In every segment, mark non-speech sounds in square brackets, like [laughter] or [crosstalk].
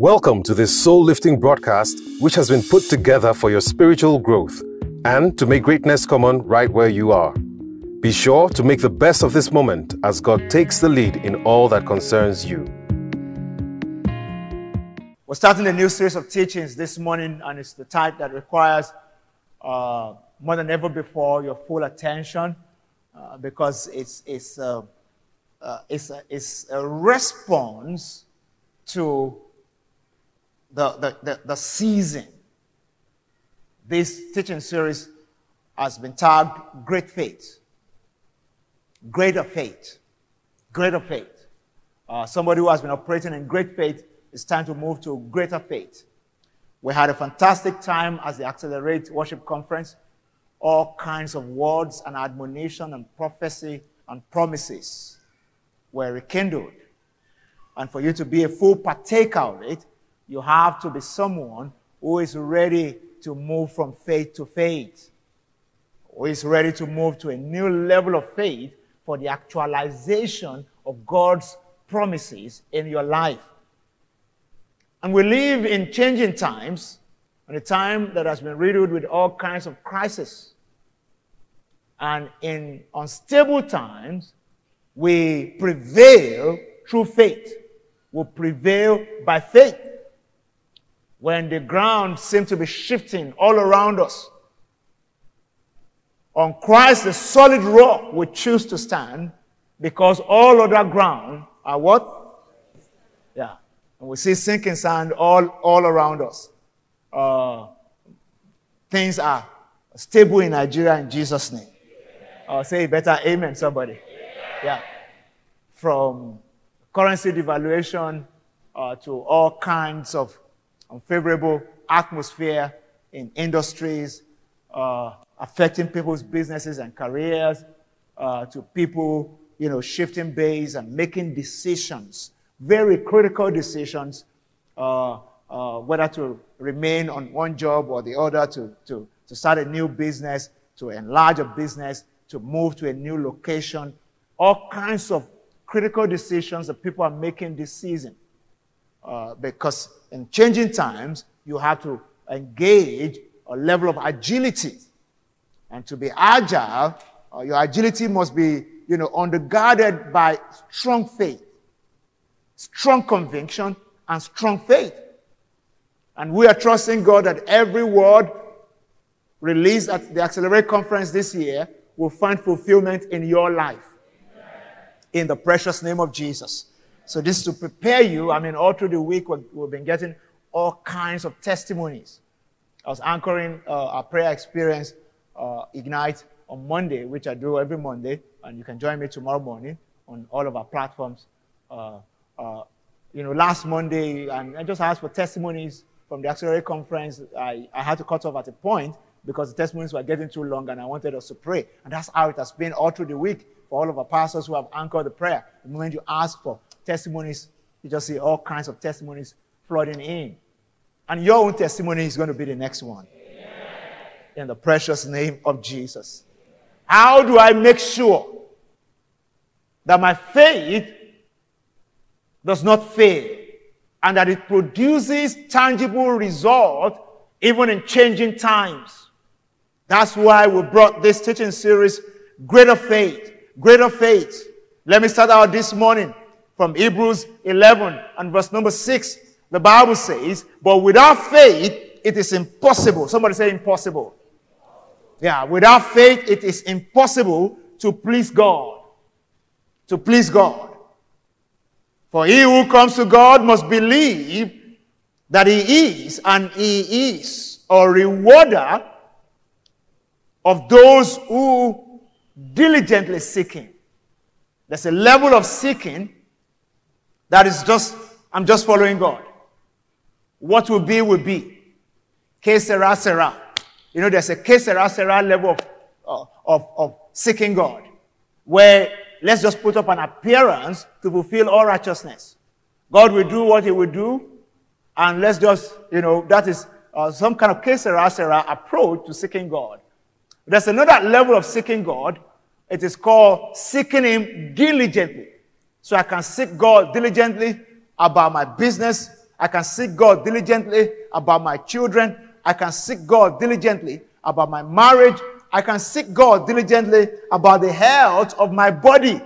Welcome to this soul lifting broadcast, which has been put together for your spiritual growth and to make greatness common right where you are. Be sure to make the best of this moment as God takes the lead in all that concerns you. We're starting a new series of teachings this morning, and it's the type that requires uh, more than ever before your full attention uh, because it's, it's, uh, uh it's, a, it's a response to the, the, the, the season. This teaching series has been tagged Great Faith. Greater faith. Greater faith. Uh, somebody who has been operating in great faith is time to move to greater faith. We had a fantastic time at the Accelerate Worship Conference. All kinds of words and admonition and prophecy and promises were rekindled. And for you to be a full partaker of it, you have to be someone who is ready to move from faith to faith, who is ready to move to a new level of faith for the actualization of God's promises in your life. And we live in changing times, and a time that has been riddled with all kinds of crises. And in unstable times, we prevail through faith. We prevail by faith when the ground seems to be shifting all around us. On Christ, the solid rock, we choose to stand because all other ground are what? Yeah. And we see sinking sand all, all around us. Uh, things are stable in Nigeria in Jesus' name. I'll say better amen, somebody. Yeah. From currency devaluation uh, to all kinds of unfavorable atmosphere in industries, uh, affecting people's businesses and careers, uh, to people, you know, shifting base and making decisions, very critical decisions, uh, uh, whether to remain on one job or the other, to, to, to start a new business, to enlarge a business, to move to a new location, all kinds of critical decisions that people are making this season. Uh, because in changing times, you have to engage a level of agility. And to be agile, uh, your agility must be, you know, undergirded by strong faith, strong conviction, and strong faith. And we are trusting God that every word released at the Accelerate Conference this year will find fulfillment in your life. In the precious name of Jesus. So this is to prepare you. I mean, all through the week, we've been getting all kinds of testimonies. I was anchoring uh, our prayer experience, uh, Ignite, on Monday, which I do every Monday, and you can join me tomorrow morning on all of our platforms. Uh, uh you know, last Monday, and I just asked for testimonies from the Accelerate Conference. I, I had to cut off at a point because the testimonies were getting too long, and I wanted us to pray. And that's how it has been all through the week for all of our pastors who have anchored the prayer. The moment you ask for testimonies, you just see all kinds of testimonies flooding in. And your own testimony is going to be the next one. Amen. In the precious name of Jesus. How do I make sure that my faith does not fail and that it produces tangible result even in changing times? That's why we brought this teaching series, Greater Faith. Greater Faith. Let me start out this morning from Hebrews 11 and verse number 6. The Bible says, But without faith, it is impossible. Somebody say impossible. Yeah, without faith, it is impossible to please God. To please God. For he who comes to God must believe that he is, and he is a rewarder of those who diligently seek him. There's a level of seeking that is just, I'm just following God. What will be, will be. Que sera, sera. You know, there's a que sera, sera level of, uh, of, of seeking God. Where let's just put up an appearance to fulfill all righteousness. God will do what he will do. And let's just, you know, that is uh, some kind of que sera, sera approach to seeking God. There's another level of seeking God. It is called seeking him diligently. So I can seek God diligently about my business, I can seek God diligently about my children. I can seek God diligently about my marriage. I can seek God diligently about the health of my body.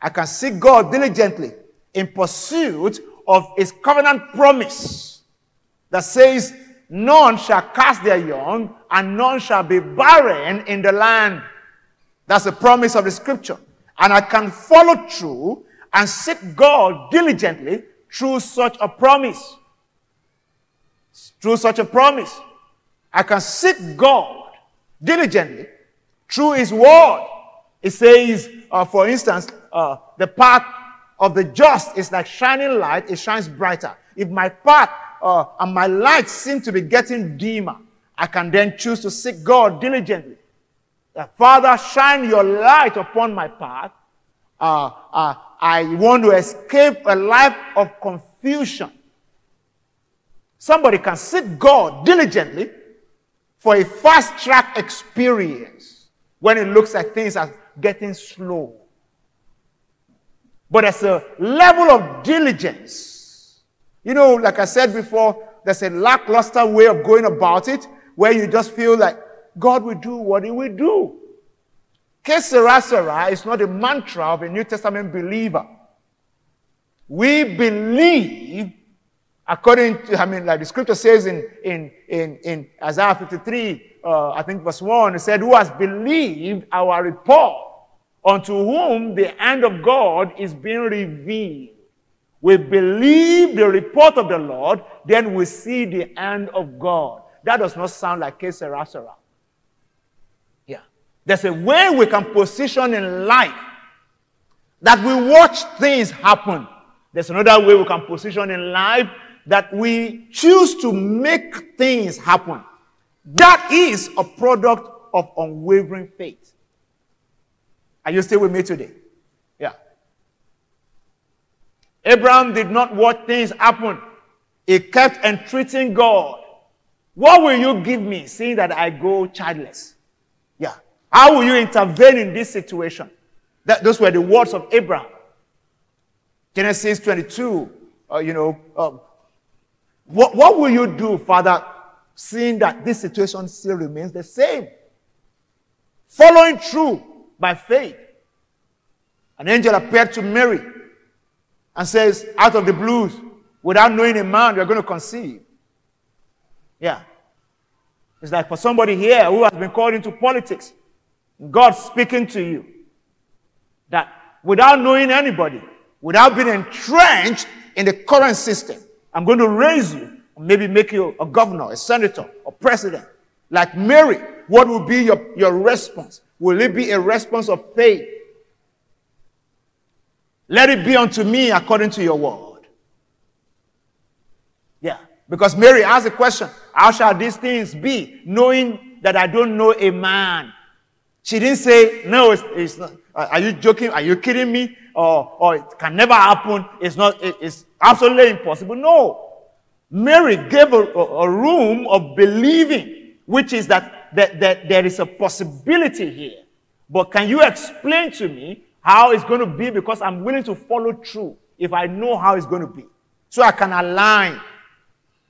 I can seek God diligently in pursuit of his covenant promise that says, None shall cast their young, and none shall be barren in the land. That's the promise of the scripture. And I can follow through and seek God diligently through such a promise. Through such a promise. I can seek God diligently through His Word. It says, uh, for instance, uh, the path of the just is like shining light, it shines brighter. If my path uh, and my light seem to be getting dimmer, I can then choose to seek God diligently. That Father, shine your light upon my path. Uh, uh, I want to escape a life of confusion. Somebody can seek God diligently for a fast track experience when it looks like things are getting slow. But there's a level of diligence. You know, like I said before, there's a lackluster way of going about it where you just feel like God will do what He will do. Que sera, sera is not a mantra of a New Testament believer. We believe according to, I mean, like the scripture says in, in, in, in Isaiah 53, uh, I think verse 1, it said, Who has believed our report? unto whom the hand of God is being revealed. We believe the report of the Lord, then we see the hand of God. That does not sound like que sera. There's a way we can position in life that we watch things happen. There's another way we can position in life that we choose to make things happen. That is a product of unwavering faith. Are you still with me today? Yeah. Abraham did not watch things happen. He kept entreating God. What will you give me seeing that I go childless? How will you intervene in this situation? That, those were the words of Abraham. Genesis 22, uh, you know, um, what, what will you do, Father, seeing that this situation still remains the same? Following through by faith. An angel appeared to Mary and says, out of the blues, without knowing a man, you're going to conceive. Yeah. It's like for somebody here who has been called into politics, God speaking to you that without knowing anybody, without being entrenched in the current system, I'm going to raise you, maybe make you a governor, a senator, a president. Like Mary, what will be your, your response? Will it be a response of faith? Let it be unto me according to your word. Yeah. Because Mary asked the question, How shall these things be, knowing that I don't know a man? She didn't say, No, it's, it's not. Are you joking? Are you kidding me? Or, or it can never happen. It's not, it, it's absolutely impossible. No. Mary gave a, a room of believing, which is that that, that there is a possibility here. But can you explain to me how it's going to be? Because I'm willing to follow through if I know how it's going to be. So I can align.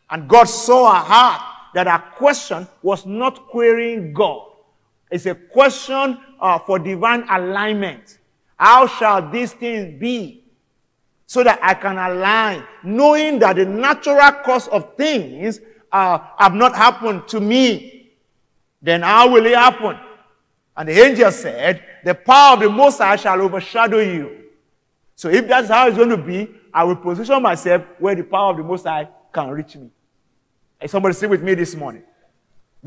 And God saw her heart that her question was not querying God. It's a question uh, for divine alignment. How shall these things be? So that I can align, knowing that the natural course of things uh, have not happened to me then how will it happen? And the angel said, The power of the Most High shall overshadow you. So if that's how it's going to be, I will position myself where the power of the Most High can reach me. Is somebody sit with me this morning?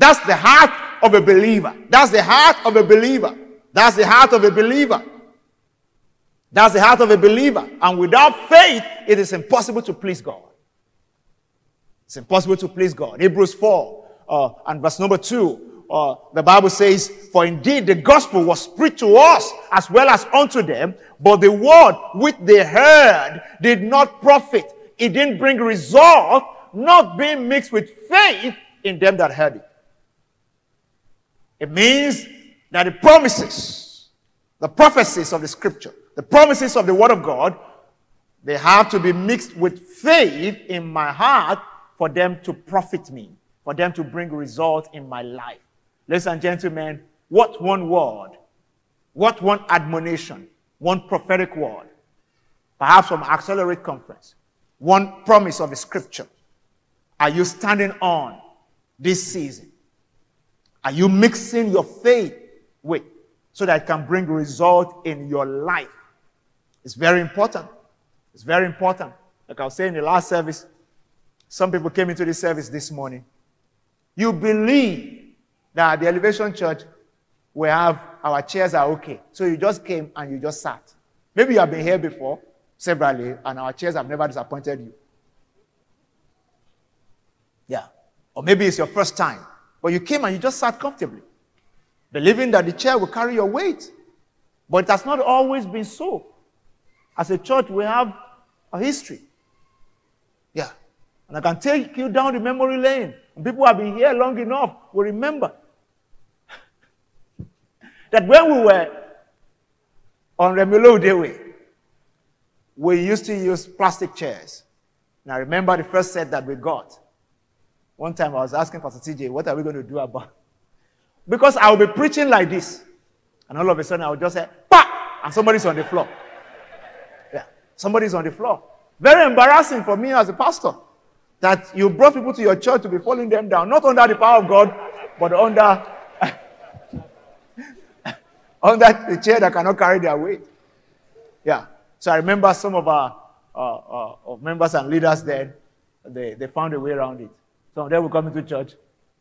That's the heart of a believer. That's the heart of a believer. That's the heart of a believer. That's the heart of a believer. And without faith, it is impossible to please God. It's impossible to please God. Hebrews 4 uh, and verse number 2 uh, the Bible says, For indeed the gospel was preached to us as well as unto them, but the word which they heard did not profit. It didn't bring result, not being mixed with faith in them that heard it. It means that the promises, the prophecies of the scripture, the promises of the word of God They have to be mixed with faith in my heart for them to profit me, for them to bring result in my life. Ladies and gentlemen, what one word, what one admonition, one prophetic word, perhaps from Accelerate Conference, one promise of the scripture are you standing on this season? Are you mixing your faith with so that it can bring result in your life? It's very important. It's very important. Like I was saying in the last service, some people came into this service this morning. You believe that the Elevation Church we have our chairs are okay. So you just came and you just sat. Maybe you have been here before, severally, and our chairs have never disappointed you. Yeah. Or maybe it's your first time, but you came and you just sat comfortably, believing that the chair will carry your weight. But it has not always been so. As a church, we have a history. Yeah. And I can take you down the memory lane. And people who have been here long enough will remember [laughs] that when we were on Remi Olowude, we used to use plastic chairs. Now remember the first set that we got. One time I was asking Pastor TJ, what are we going to do about? Because I will be preaching like this. And all of a sudden I will just say, pa! And somebody's on the floor. Yeah. Somebody's on the floor. Very embarrassing for me as a pastor that you brought people to your church to be falling them down, not under the power of God, but under, [laughs] under the chair that cannot carry their weight. Yeah. So I remember some of our uh, uh, members and leaders then, they, they found a way around it. Some of them will come into church,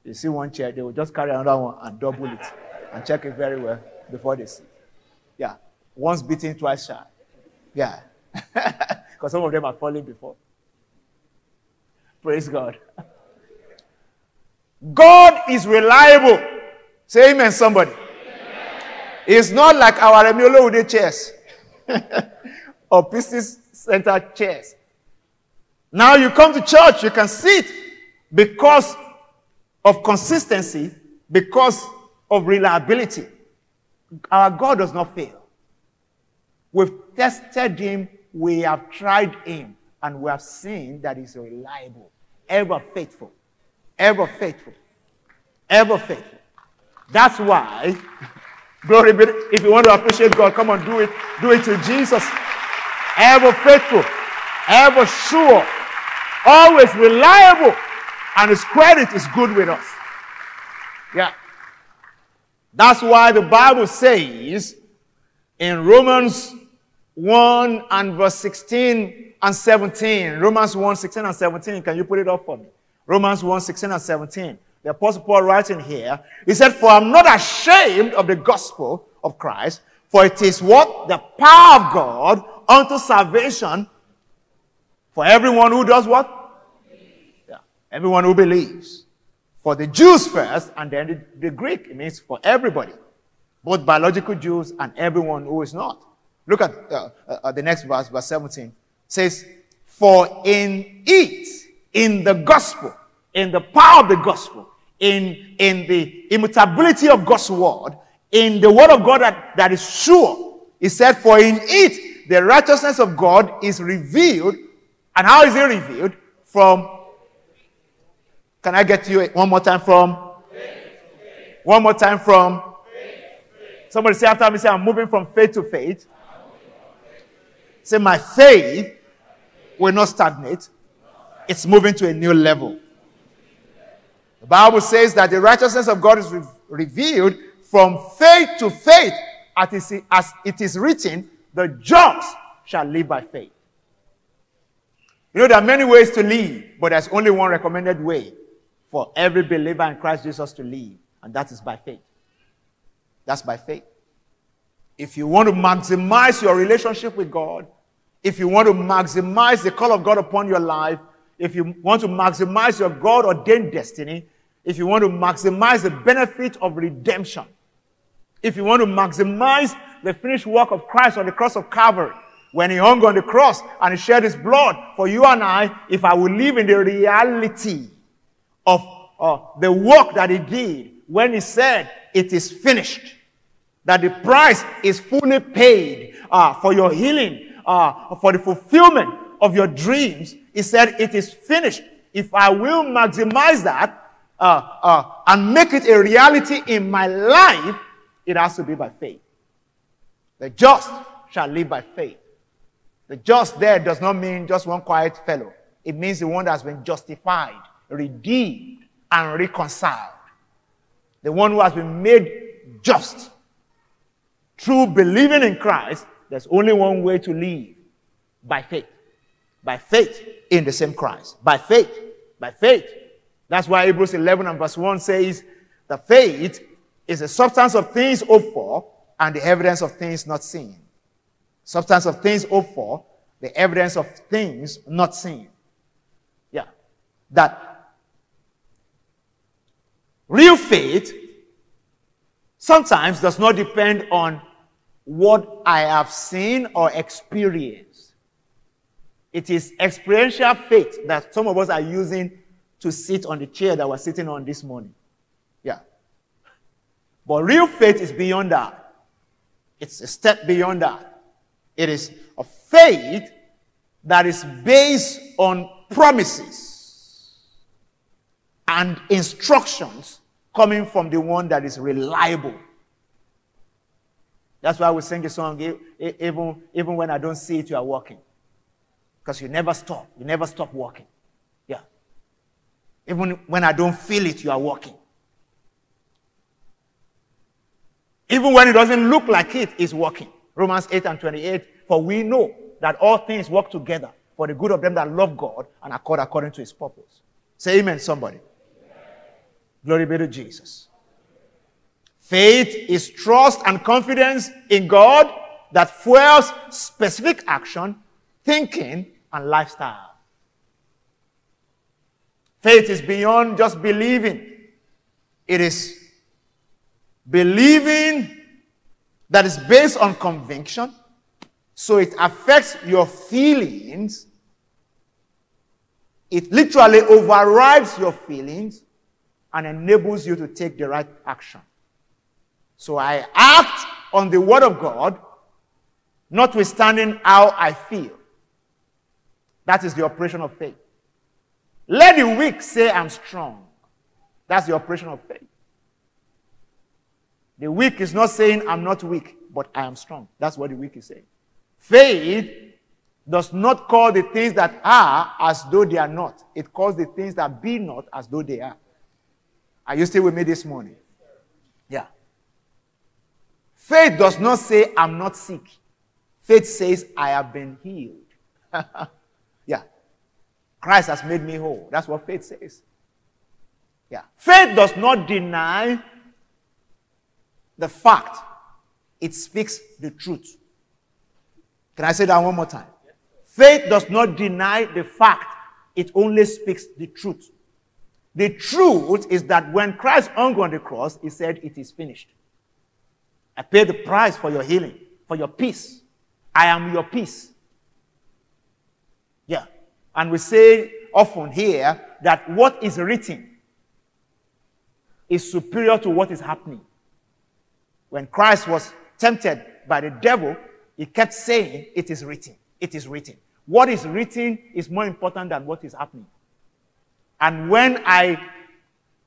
you see one chair, they will just carry another one and double it and check it very well before they sit. Yeah. Once beaten, twice shy. Yeah. [laughs] Because some of them are falling before. Praise God. God is reliable. Say amen, somebody. Amen. It's not like our Remi Olowude chairs [laughs] or Pistis Center chairs. Now you come to church, you can sit because of consistency, because of reliability. Our God does not fail. We've tested him, we have tried him, and we have seen that he's reliable, ever faithful, ever faithful, ever faithful. That's why, [laughs] glory be, if you want to appreciate God, come on, do it. Do it to Jesus. Ever faithful, ever sure, always reliable, and his credit is good with us. Yeah. That's why the Bible says in Romans 1 and verse 16 and 17. Romans 1, 16 and 17. Can you put it up for me? Romans 1, 16 and 17. The Apostle Paul writing here, he said, For I'm not ashamed of the gospel of Christ, for it is what? The power of God unto salvation for everyone who does what? Everyone who believes. For the Jews first, and then the, the Greek. It means for everybody. Both biological Jews and everyone who is not. Look at uh, uh, the next verse, verse 17. It says, For in it, in the gospel, in the power of the gospel, in, in the immutability of God's word, in the word of God that, that is sure, he said, For in it, the righteousness of God is revealed. And how is it revealed? From can I get you one more time from? One more time from? Somebody say after me, say, I'm moving from faith to faith. Say, my faith will not stagnate. It's moving to a new level. The Bible says that the righteousness of God is re- revealed from faith to faith, as it is written, the just shall live by faith. You know, there are many ways to live, but there's only one recommended way for every believer in Christ Jesus to live, and that is by faith. That's by faith. If you want to maximize your relationship with God, if you want to maximize the call of God upon your life, if you want to maximize your God ordained destiny, if you want to maximize the benefit of redemption, if you want to maximize the finished work of Christ on the cross of Calvary, when he hung on the cross and he shed his blood for you and I, if I will live in the reality of uh, the work that he did when he said, It is finished. That the price is fully paid uh, for your healing, uh, for the fulfillment of your dreams, he said, It is finished. If I will maximize that uh, uh, and make it a reality in my life, it has to be by faith. The just shall live by faith. The just there does not mean just one quiet fellow. It means the one that has been justified, redeemed, and reconciled. The one who has been made just. Through believing in Christ, there's only one way to live by faith. By faith in the same Christ. By faith. By faith. That's why Hebrews 11 and verse 1 says, The faith is the substance of things hoped for and the evidence of things not seen. Substance of things hoped for, the evidence of things not seen. Yeah. That real faith sometimes does not depend on what I have seen or experienced. It is experiential faith that some of us are using to sit on the chair that we're sitting on this morning. Yeah. But real faith is beyond that. It's a step beyond that. It is a faith that is based on promises and instructions coming from the one that is reliable. That's why we sing a song, even, even when I don't see it, you are walking. Because you never stop. You never stop walking. Yeah. Even when I don't feel it, you are walking. Even when it doesn't look like it, it's working. Romans 8 and 28. For we know that all things work together for the good of them that love God and accord according to his purpose. Say amen, somebody. Glory be to Jesus. Faith is trust and confidence in God that fuels specific action, thinking, and lifestyle. Faith is beyond just believing. It is believing that is based on conviction, so it affects your feelings. It literally overrides your feelings and enables you to take the right action. So I act on the word of God, notwithstanding how I feel. That is the operation of faith. Let the weak say, I'm strong. That's the operation of faith. The weak is not saying, I'm not weak, but I am strong. That's what the weak is saying. Faith does not call the things that are as though they are not, it calls the things that be not as though they are. Are you still with me this morning? Yeah. Faith does not say, I'm not sick. Faith says, I have been healed. [laughs] yeah. Christ has made me whole. That's what faith says. Yeah. Faith does not deny the fact, it speaks the truth. Can I say that one more time? Faith does not deny the fact, it only speaks the truth. The truth is that when Christ hung on the cross, he said, It is finished. I paid the price for your healing, for your peace. I am your peace. Yeah. And we say often here that what is written is superior to what is happening. When Christ was tempted by the devil, he kept saying, It is written. It is written. What is written is more important than what is happening. And when I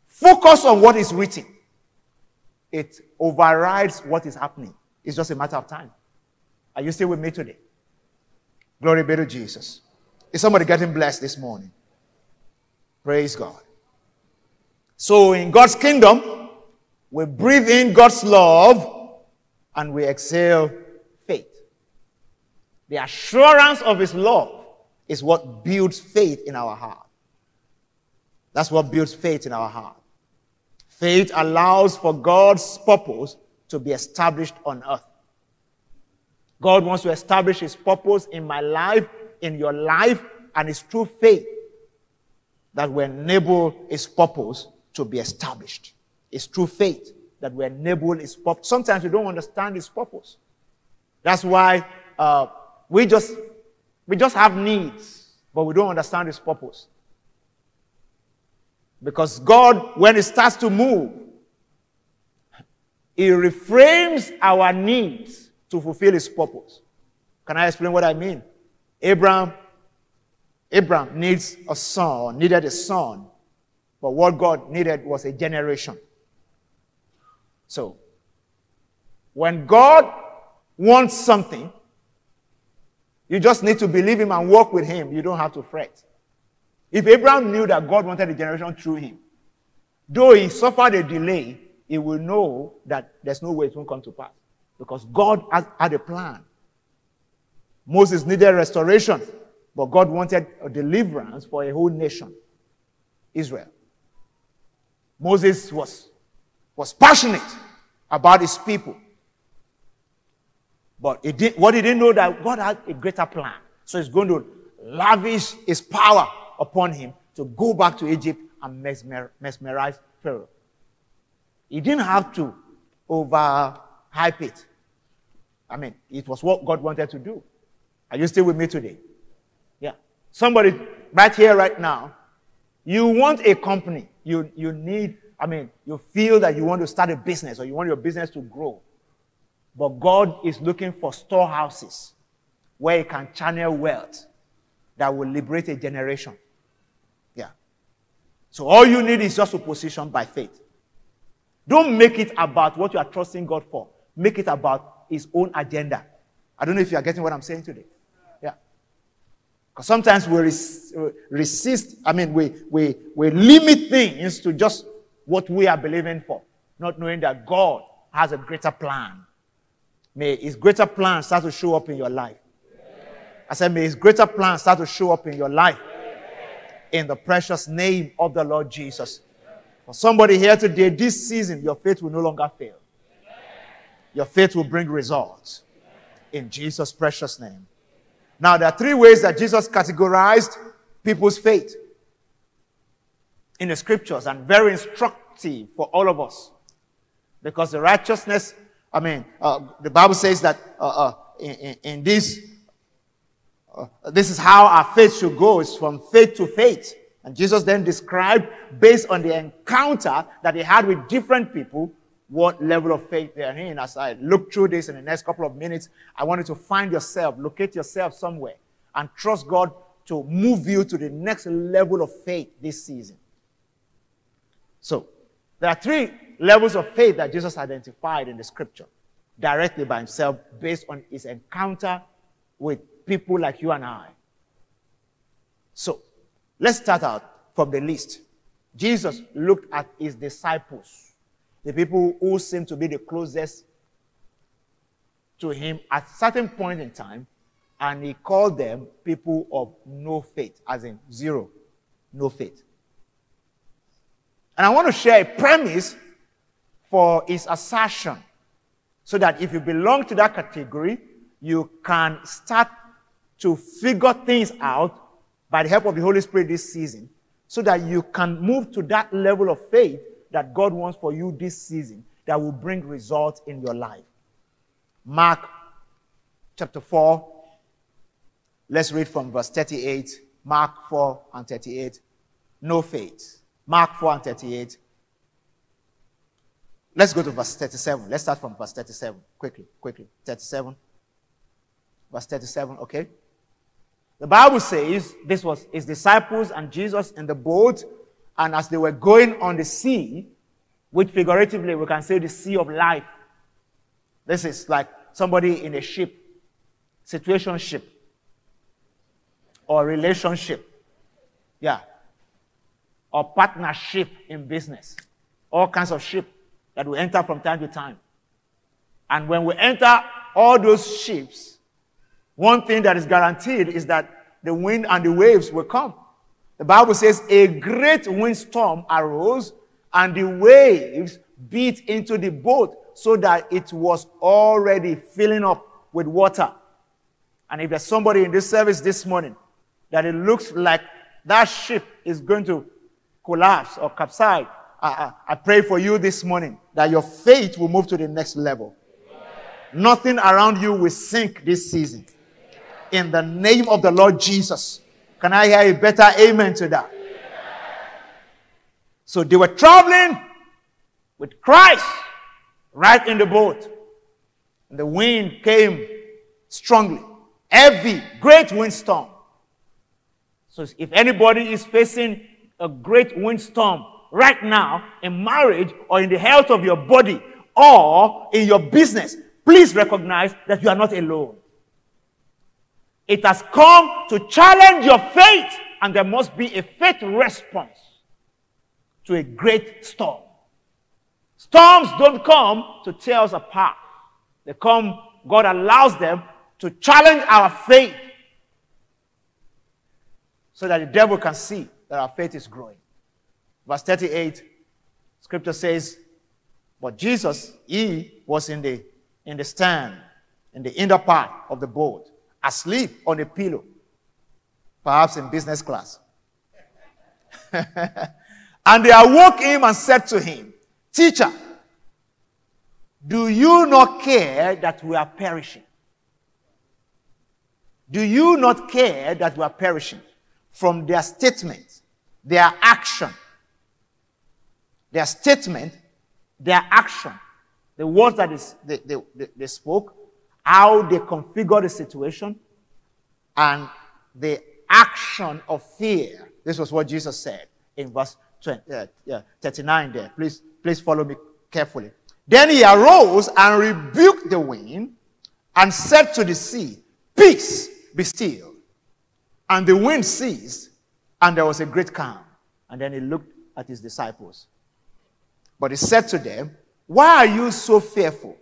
focus on what is written, it overrides what is happening. It's just a matter of time. Are you still with me today? Glory be to Jesus. Is somebody getting blessed this morning? Praise God. So, in God's kingdom, we breathe in God's love and we exhale faith. The assurance of His love is what builds faith in our heart. That's what builds faith in our heart. Faith allows for God's purpose to be established on earth. God wants to establish His purpose in my life, in your life, and it's through faith that we enable His purpose to be established. It's through faith that we enable His purpose. Sometimes we don't understand His purpose. That's why uh, we just we just have needs, but we don't understand His purpose. Because God, when He starts to move, He reframes our needs to fulfill His purpose. Can I explain what I mean? Abraham, Abraham needs a son, needed a son, but what God needed was a generation. So, when God wants something, you just need to believe Him and walk with Him. You don't have to fret. If Abraham knew that God wanted a generation through him, though he suffered a delay, he will know that there's no way it won't come to pass. Because God had a plan. Moses needed restoration, but God wanted a deliverance for a whole nation, Israel. Moses was, was passionate about his people. But he did, what he didn't know that God had a greater plan. So he's going to lavish his power upon him to go back to Egypt and mesmer, mesmerize Pharaoh. He didn't have to overhype it. I mean, it was what God wanted to do. Are you still with me today? Yeah. Somebody right here, right now, you want a company. You, you need, I mean, you feel that you want to start a business or you want your business to grow. But God is looking for storehouses where He can channel wealth that will liberate a generation. So all you need is just a position by faith. Don't make it about what you are trusting God for. Make it about His own agenda. I don't know if you are getting what I'm saying today. Yeah. Because sometimes we resist, I mean, we, we, we limit things to just what we are believing for, not knowing that God has a greater plan May his greater plan start to show up in your life. I said, may his greater plan start to show up in your life. In the precious name of the Lord Jesus. For somebody here today, this season, your faith will no longer fail. Your faith will bring results. In Jesus' precious name. Now, there are three ways that Jesus categorized people's faith in the scriptures and very instructive for all of us. Because the righteousness I mean, uh, the Bible says that uh, uh, in, in, this, this is how our faith should go. It's from faith to faith. And Jesus then described, based on the encounter that he had with different people, what level of faith they are in. As I look through this in the next couple of minutes, I want you to find yourself, locate yourself somewhere, and trust God to move you to the next level of faith this season. So, there are three levels of faith that Jesus identified in the scripture directly by himself based on his encounter with people like you and I. So, let's start out from the list. Jesus looked at his disciples, the people who seemed to be the closest to him at certain point in time, and he called them people of no faith, as in zero, no faith. And I want to share a premise for his assertion. So that if you belong to that category, you can start to figure things out by the help of the Holy Spirit this season so that you can move to that level of faith that God wants for you this season that will bring results in your life. Mark chapter 4. Let's read from verse 38. Mark 4 and 38. No faith. Mark 4 and 38. Let's go to verse 37. Let's start from verse 37. Quickly, quickly. 37. Verse 37, okay? The Bible says this was his disciples and Jesus in the boat, and as they were going on the sea, which figuratively we can say the sea of life. This is like somebody in a ship, situation ship, or relationship. Yeah. Or partnership in business. All kinds of ship that we enter from time to time. And when we enter all those ships, one thing that is guaranteed is that the wind and the waves will come. The Bible says a great windstorm arose and the waves beat into the boat so that it was already filling up with water. And if there's somebody in this service this morning that it looks like that ship is going to collapse or capsize, I, I, pray for you this morning that your faith will move to the next level. Nothing around you will sink this season. In the name of the Lord Jesus. Can I hear a better amen to that? So they were traveling with Christ right in the boat. And the wind came strongly. Heavy, great windstorm. So if anybody is facing a great windstorm right now in marriage or in the health of your body or in your business, please recognize that you are not alone. It has come to challenge your faith, and there must be a faith response to a great storm. Storms don't come to tear us apart. They come, God allows them to challenge our faith so that the devil can see that our faith is growing. Verse 38, scripture says, But Jesus, he was in the, in the stand, in the inner part of the boat, asleep on a pillow, perhaps in business class. [laughs] and they awoke him and said to him, Teacher, do you not care that we are perishing? Do you not care that we are perishing? From their statement, their action, their statement, their action, the words that is, they, they, they spoke, how they configure the situation, and the action of fear. This was what Jesus said in verse 20, uh, 39 there. Please, please follow me carefully. Then he arose and rebuked the wind and said to the sea, Peace, be still. And the wind ceased, and there was a great calm. And then he looked at his disciples. But he said to them, Why are you so fearful?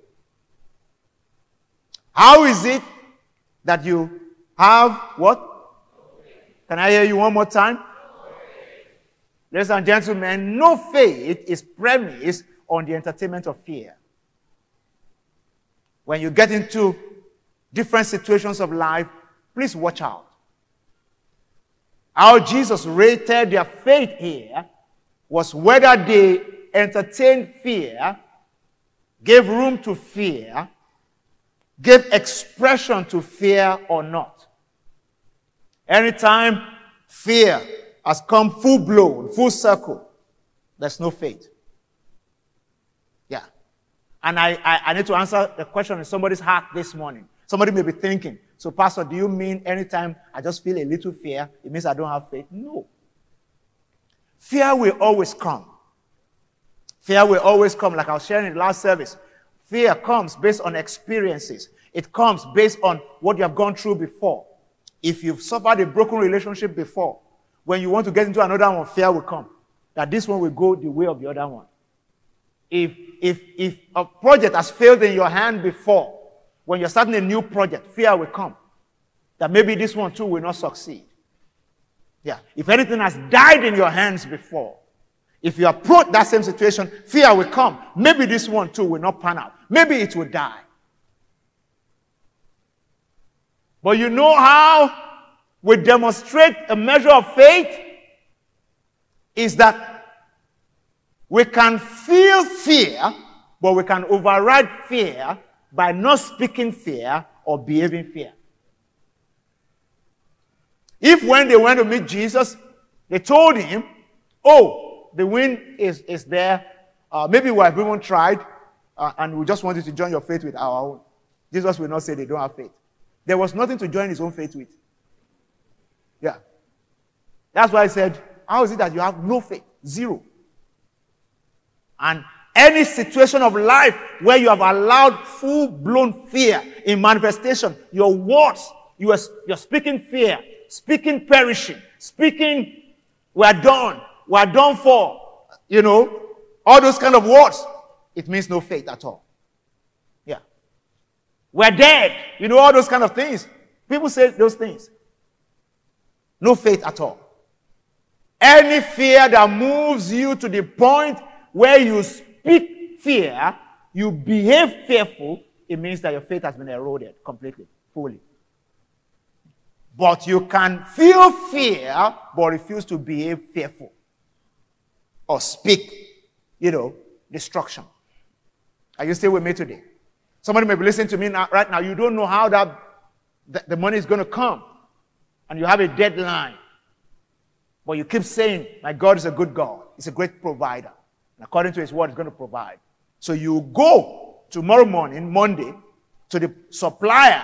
How is it that you have what? Can I hear you one more time? Ladies and gentlemen, no faith is premised on the entertainment of fear. When you get into different situations of life, please watch out. How Jesus rated their faith here was whether they entertained fear, gave room to fear, gave expression to fear or not. Anytime fear has come full blown, full circle, there's no faith. Yeah. And I, I, I need to answer the question in somebody's heart this morning. Somebody may be thinking, so pastor, do you mean anytime I just feel a little fear, it means I don't have faith? No. Fear will always come. Fear will always come, like I was sharing in the last service. Fear comes based on experiences. It comes based on what you have gone through before. If you've suffered a broken relationship before, when you want to get into another one, fear will come. That this one will go the way of the other one. If, if, if a project has failed in your hand before, when you're starting a new project, fear will come. That maybe this one too will not succeed. Yeah. If anything has died in your hands before, if you approach that same situation, fear will come. Maybe this one too will not pan out. Maybe it will die. But you know how we demonstrate a measure of faith? Is that we can feel fear, but we can override fear by not speaking fear or behaving fear. If when they went to meet Jesus, they told him, Oh, the wind is, is there. Uh, maybe why we have even tried, uh, and we just want you to join your faith with our own. Jesus will not say they don't have faith. There was nothing to join his own faith with. Yeah. That's why I said, How is it that you have no faith? Zero. And any situation of life where you have allowed full blown fear in manifestation, your words, you are, you're speaking fear, speaking perishing, speaking, we're done, we're done for, you know, all those kind of words, it means no faith at all. Yeah. We're dead, you know, all those kind of things. People say those things. No faith at all. Any fear that moves you to the point where you speak fear, you behave fearful, it means that your faith has been eroded completely, fully. But you can feel fear, but refuse to behave fearful or speak, you know, destruction. Are you still with me today? Somebody may be listening to me now, right now. You don't know how that the, the money is going to come, and you have a deadline. But you keep saying, My God is a good God. He's a great provider. And according to his word, he's going to provide. So you go tomorrow morning, Monday, to the supplier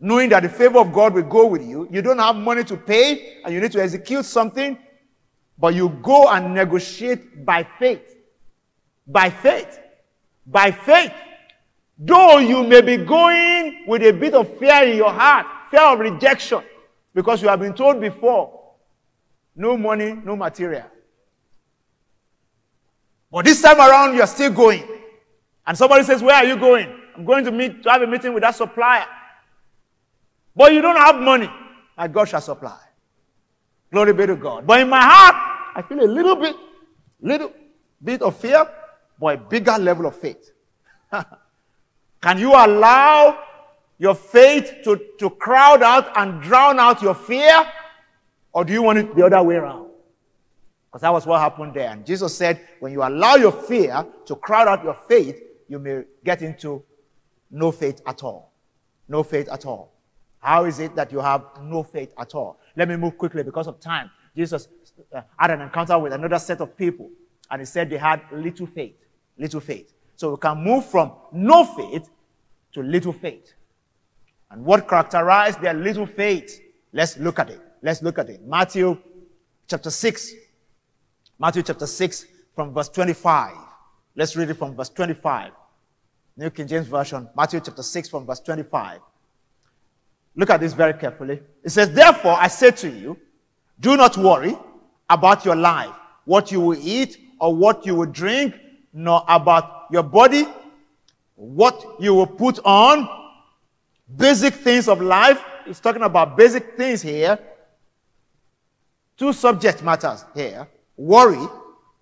knowing that the favor of God will go with you. You don't have money to pay and you need to execute something, but you go and negotiate by faith. By faith. By faith. Though you may be going with a bit of fear in your heart, fear of rejection, because you have been told before, no money, no material. But this time around, you're still going. And somebody says, Where are you going? I'm going to meet to have a meeting with that supplier. But you don't have money. And God shall supply. Glory be to God. But in my heart, I feel a little bit, little bit of fear, but a bigger level of faith. [laughs] Can you allow your faith to, to crowd out and drown out your fear? Or do you want it the other way around? Because that was what happened there. And Jesus said, when you allow your fear to crowd out your faith, you may get into no faith at all. No faith at all. How is it that you have no faith at all? Let me move quickly because of time. Jesus uh, had an encounter with another set of people, and he said they had little faith. Little faith. So we can move from no faith to little faith. And what characterized their little faith? Let's look at it. Let's look at it. Matthew chapter 6. Matthew chapter 6 from verse 25. Let's read it from verse 25. New King James Version, Matthew chapter 6 from verse 25. Look at this very carefully. It says, Therefore I say to you, do not worry about your life, what you will eat or what you will drink, nor about your body, what you will put on, basic things of life. He's talking about basic things here. Two subject matters here worry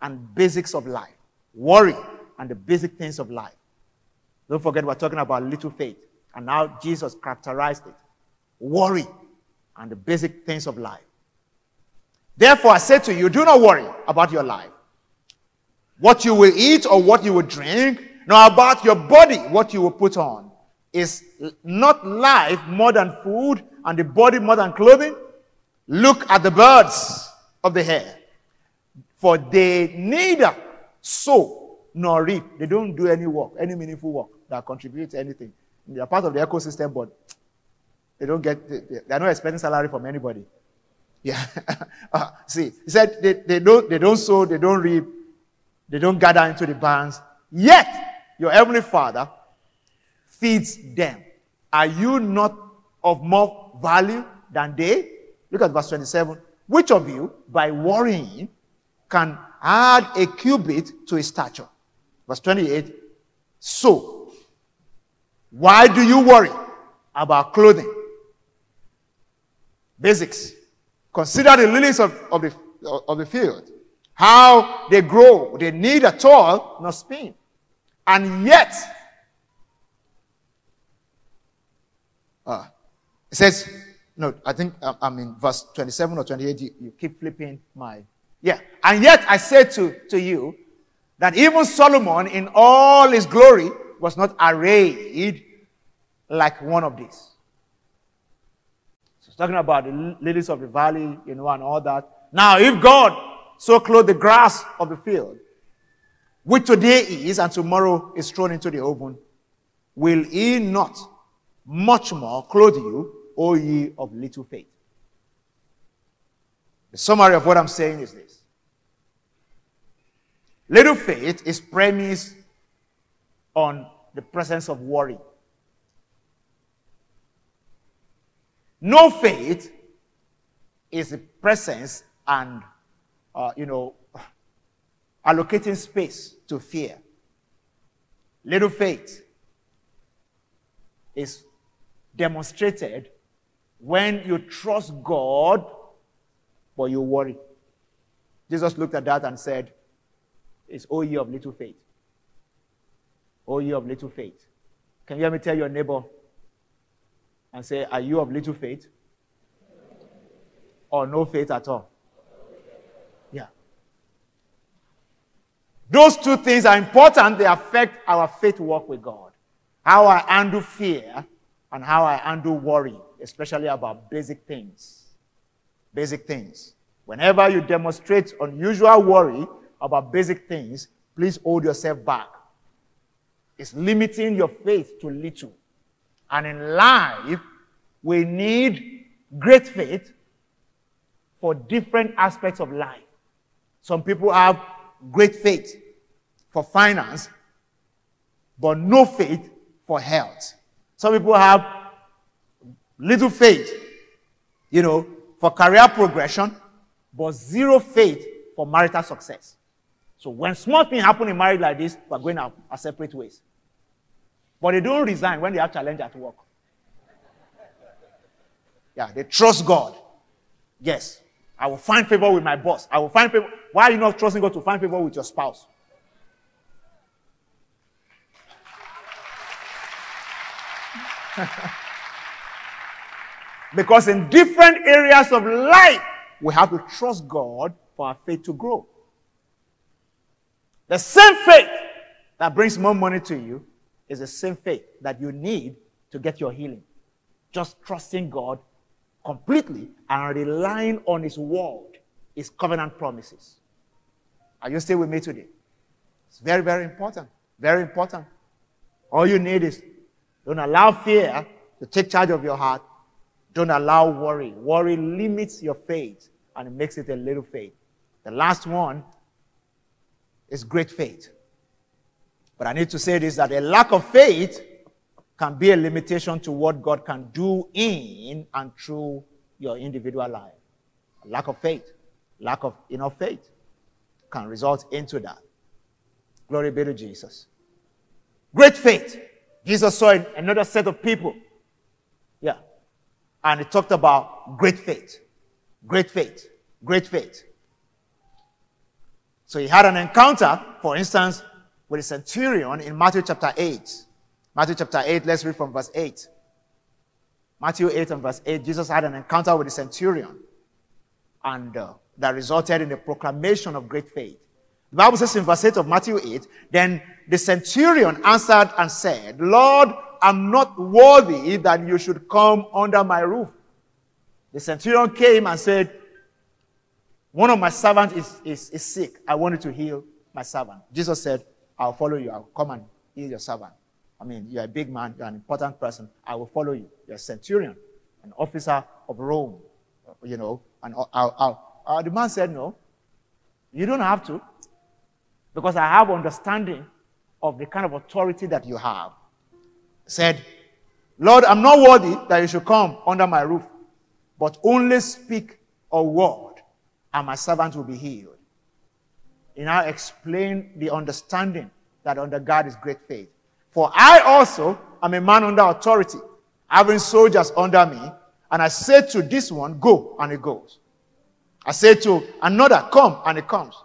and basics of life. Worry and the basic things of life. Don't forget, we're talking about little faith. And now Jesus characterized it worry and the basic things of life. Therefore, I say to you, do not worry about your life, what you will eat or what you will drink, nor about your body, what you will put on. Is not life more than food and the body more than clothing? Look at the birds of the air, for they neither sow nor reap. They don't do any work, any meaningful work that contributes anything. They are part of the ecosystem, but they don't get, they, are not expecting salary from anybody. Yeah. [laughs] uh, see, he said they, they, don't, they don't sow, they don't reap, they don't gather into the barns. Yet, your heavenly Father feeds them. Are you not of more value than they? Look at verse 27. Which of you, by worrying, can add a cubit to his stature? Verse 28. So, why do you worry about clothing? Basics. Consider the lilies of, of, the, of the field. How they grow. They need a toil, not spin. And yet, uh, it says, no, I think um, I'm in verse 27 or 28. You, you keep flipping my. Yeah. And yet I say to, to you that even Solomon in all his glory was not arrayed like one of these So he's talking about the lilies of the valley, you know, and all that. Now, if God so clothe the grass of the field, which today is and tomorrow is thrown into the oven, will he not much more clothe you, O ye of little faith? The summary of what I'm saying is this. Little faith is premised on the presence of worry. No faith is the presence and, uh, you know, allocating space to fear. Little faith is demonstrated when you trust God, but you worry. Jesus looked at that and said, It's all ye of little faith. All ye of little faith. Can you hear me tell your neighbor, and say, Are you of little faith? Or no faith at all? Yeah. Those two things are important. They affect our faith walk with God. How I handle fear and how I handle worry, especially about basic things. Basic things. Whenever you demonstrate unusual worry about basic things, please hold yourself back. It's limiting your faith to little. And in life, We need great faith for different aspects of life. Some people have great faith for finance, but no faith for health. Some people have little faith, you know, for career progression, but zero faith for marital success. So when small things happen in marriage like this, we're going our, our separate ways. But they don't resign when they have challenge at work. Yeah, they trust God. Yes, I will find favor with my boss. I will find favor. Why are you not trusting God to find favor with your spouse? [laughs] because in different areas of life, we have to trust God for our faith to grow. The same faith that brings more money to you is the same faith that you need to get your healing. Just trusting God completely and relying on His word, His covenant promises. Are you still with me today? It's very, very important. Very important. All you need is don't allow fear to take charge of your heart. Don't allow worry. Worry limits your faith and it makes it a little faith. The last one is great faith. But I need to say this that a lack of faith can be a limitation to what God can do in and through your individual life. Lack of faith, lack of enough faith can result into that. Glory be to Jesus. Great faith. Jesus saw another set of people. Yeah. And he talked about great faith. Great faith. Great faith. So he had an encounter, for instance, with a centurion in Matthew chapter 8. Matthew chapter 8, let's read from verse 8. Matthew 8 and verse 8, Jesus had an encounter with a centurion, and uh, that resulted in the proclamation of great faith. The Bible says in verse 8 of Matthew 8, then the centurion answered and said, Lord, I'm not worthy that you should come under my roof. The centurion came and said, one of my servants is, is, is sick. I wanted to heal my servant. Jesus said, I'll follow you. I'll come and heal your servant. I mean, you're a big man. You're an important person. I will follow you. You're a centurion, an officer of Rome, you know. And I'll, I'll, uh, the man said, no, you don't have to because I have understanding of the kind of authority that you have. Said, Lord, I'm not worthy that you should come under my roof, but only speak a word and my servant will be healed. He now explained the understanding that under God is great faith. For I also am a man under authority, having soldiers under me, and I say to this one, Go, and he goes. I say to another, Come, and he comes.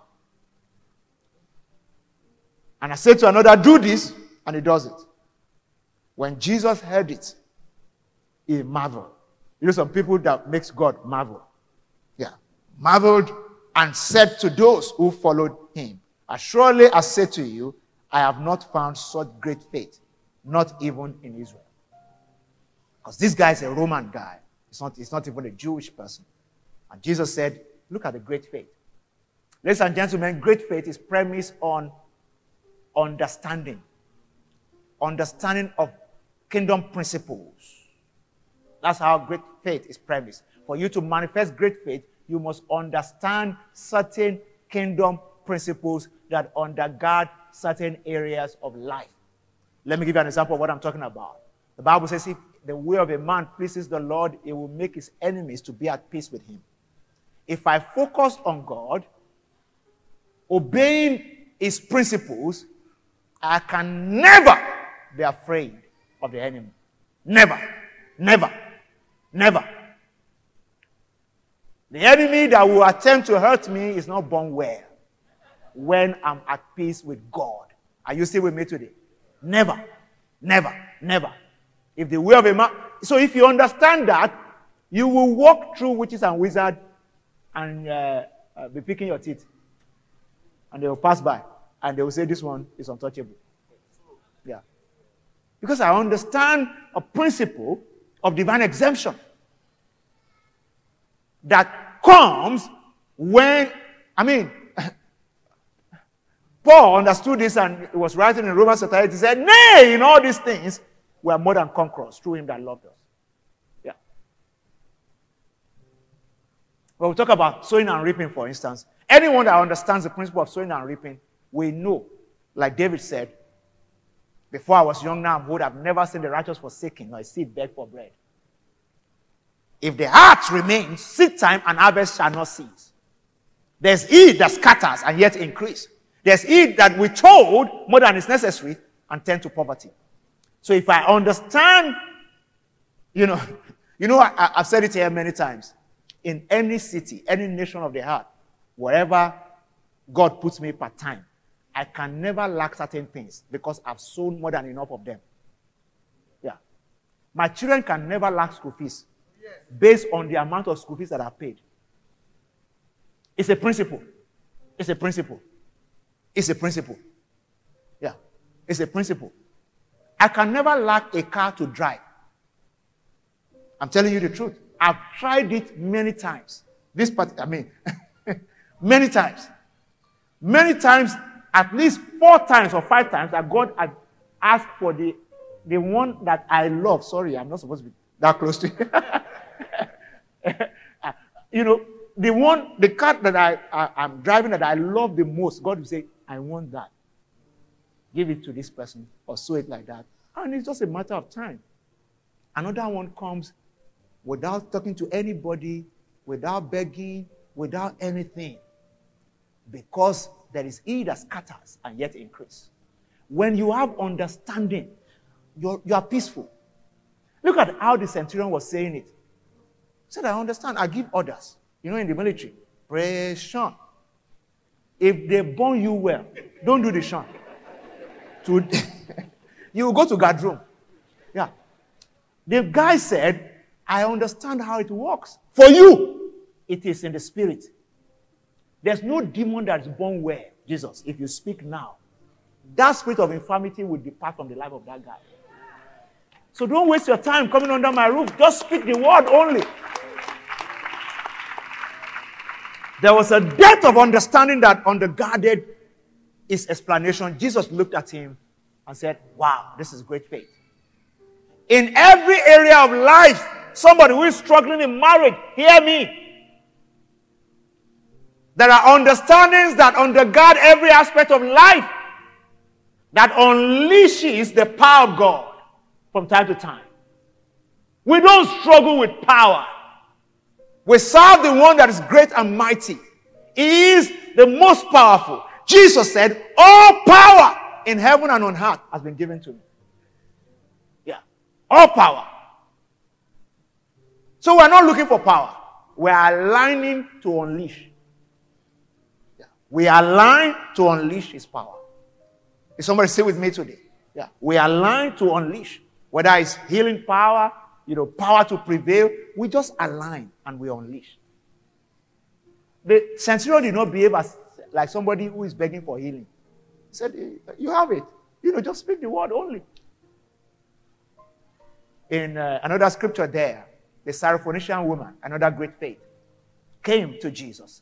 And I say to another, Do this, and he does it. When Jesus heard it, he marveled. You know, some people that makes God marvel Yeah. marveled and said to those who followed him, surely I say to you, I have not found such great faith, not even in Israel. Because this guy is a Roman guy. He's not, he's not even a Jewish person. And Jesus said, Look at the great faith. Ladies and gentlemen, great faith is premised on understanding. Understanding of kingdom principles. That's how great faith is premised. For you to manifest great faith, you must understand certain kingdom principles that undergird certain areas of life. Let me give you an example of what I'm talking about. The Bible says, if the way of a man pleases the Lord, it will make his enemies to be at peace with him. If I focus on God, obeying his principles, I can never be afraid of the enemy. Never. Never. Never. The enemy that will attempt to hurt me is not born well when I'm at peace with God. Are you still with me today? Never, never, never. If the way of a man, so if you understand that, you will walk through witches and wizards and uh, uh, be picking your teeth. And they will pass by and they will say, This one is untouchable. Yeah. Because I understand a principle of divine exemption that comes when, I mean, Paul understood this and he was writing in Romans chapter 8. He said, Nay, in all these things, we are more than conquerors through him that loved us. Yeah. But we talk about sowing and reaping, for instance. Anyone that understands the principle of sowing and reaping will know, like David said, before I was young, now I'm old, I've never seen the righteous forsaken or a seed beg for bread. If the heart remains, seed time and harvest shall not cease. There's heat that scatters and yet increase. There's heat that we withhold more than is necessary and tend to poverty. So if I understand, you know, [laughs] you know, I, have said it here many times. In any city, any nation of the heart, wherever God puts me part time, I can never lack certain things because I've sown more than enough of them. Yeah. My children can never lack school fees based on the amount of school fees that are paid. It's a principle. It's a principle. It's a principle. Yeah. It's a principle. I can never lack a car to drive. I'm telling you the truth. I've tried it many times. This part, I mean, [laughs] many times. Many times, at least four times or five times, that God had asked for the, the one that I love. Sorry, I'm not supposed to be that close to you. [laughs] you know, the one, the car that I, I, am driving that I love the most, God will say, I want that. Give it to this person or sow it like that. And it's just a matter of time. Another one comes without talking to anybody, without begging, without anything. Because there is he that scatters and yet increase. When you have understanding, you're, you are peaceful. Look at how the centurion was saying it. He said, I understand. I give orders. You know, in the military, pressure. If they burn you well, don't do the shun. To, [laughs] you will go to guard room. Yeah. The guy said, I understand how it works. For you, it is in the spirit. There's no demon that is born well, Jesus, if you speak now. That spirit of infirmity will depart from the life of that guy. So don't waste your time coming under my roof. Just speak the word only. There was a depth of understanding that undergirded his explanation. Jesus looked at him and said, Wow, this is great faith. In every area of life, somebody who is struggling in marriage, hear me. There are understandings that undergird every aspect of life that unleashes the power of God from time to time. We don't struggle with power. We serve the one that is great and mighty. He is the most powerful. Jesus said, All power in heaven and on earth has been given to me. Yeah. All power. So we're not looking for power. We're aligning to unleash. Yeah. We align to unleash his power. Is somebody say with me today? Yeah. We align to unleash. Whether it's healing power, you know, power to prevail. We just align and we unleash. The centurion did not behave as like somebody who is begging for healing. He said, You have it. You know, just speak the word only. In uh, another scripture there, the Syrophoenician woman, another great faith, came to Jesus.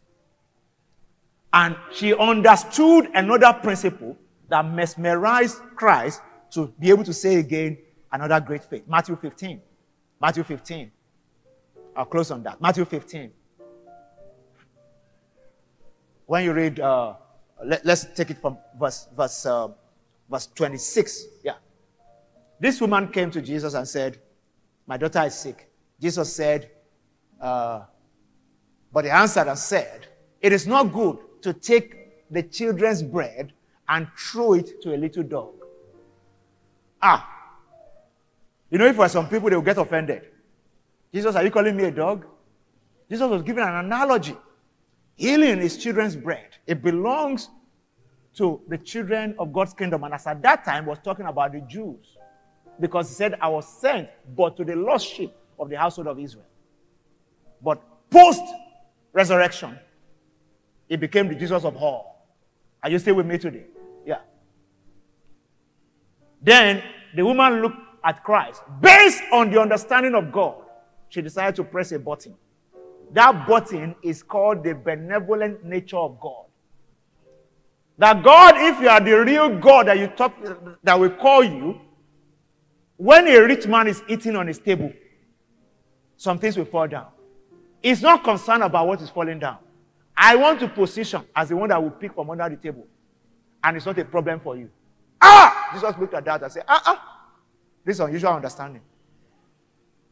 And she understood another principle that mesmerized Christ to be able to say again, another great faith. Matthew 15. Matthew 15. I'll close on that. Matthew 15. When you read, uh, let, us take it from verse, verse, uh, verse 26. Yeah. This woman came to Jesus and said, My daughter is sick. Jesus said, uh, But he answered and said, It is not good to take the children's bread and throw it to a little dog. Ah, you know, if for some people, they will get offended. Jesus, are you calling me a dog? Jesus was giving an analogy. Healing is children's bread. It belongs to the children of God's kingdom. And as at that time, was talking about the Jews. Because he said, I was sent but to the lost sheep of the household of Israel. But post resurrection, it became the Jesus of all. Are you still with me today? Yeah. Then the woman looked at Christ, based on the understanding of God, she decided to press a button. That button is called the benevolent nature of God. That God, if you are the real God that you talk, that will call you, when a rich man is eating on his table, some things will fall down. He's not concerned about what is falling down. I want to position as the one that will pick from under the table. And it's not a problem for you. Ah! Jesus looked at that and said, ah, ah. This is unusual understanding.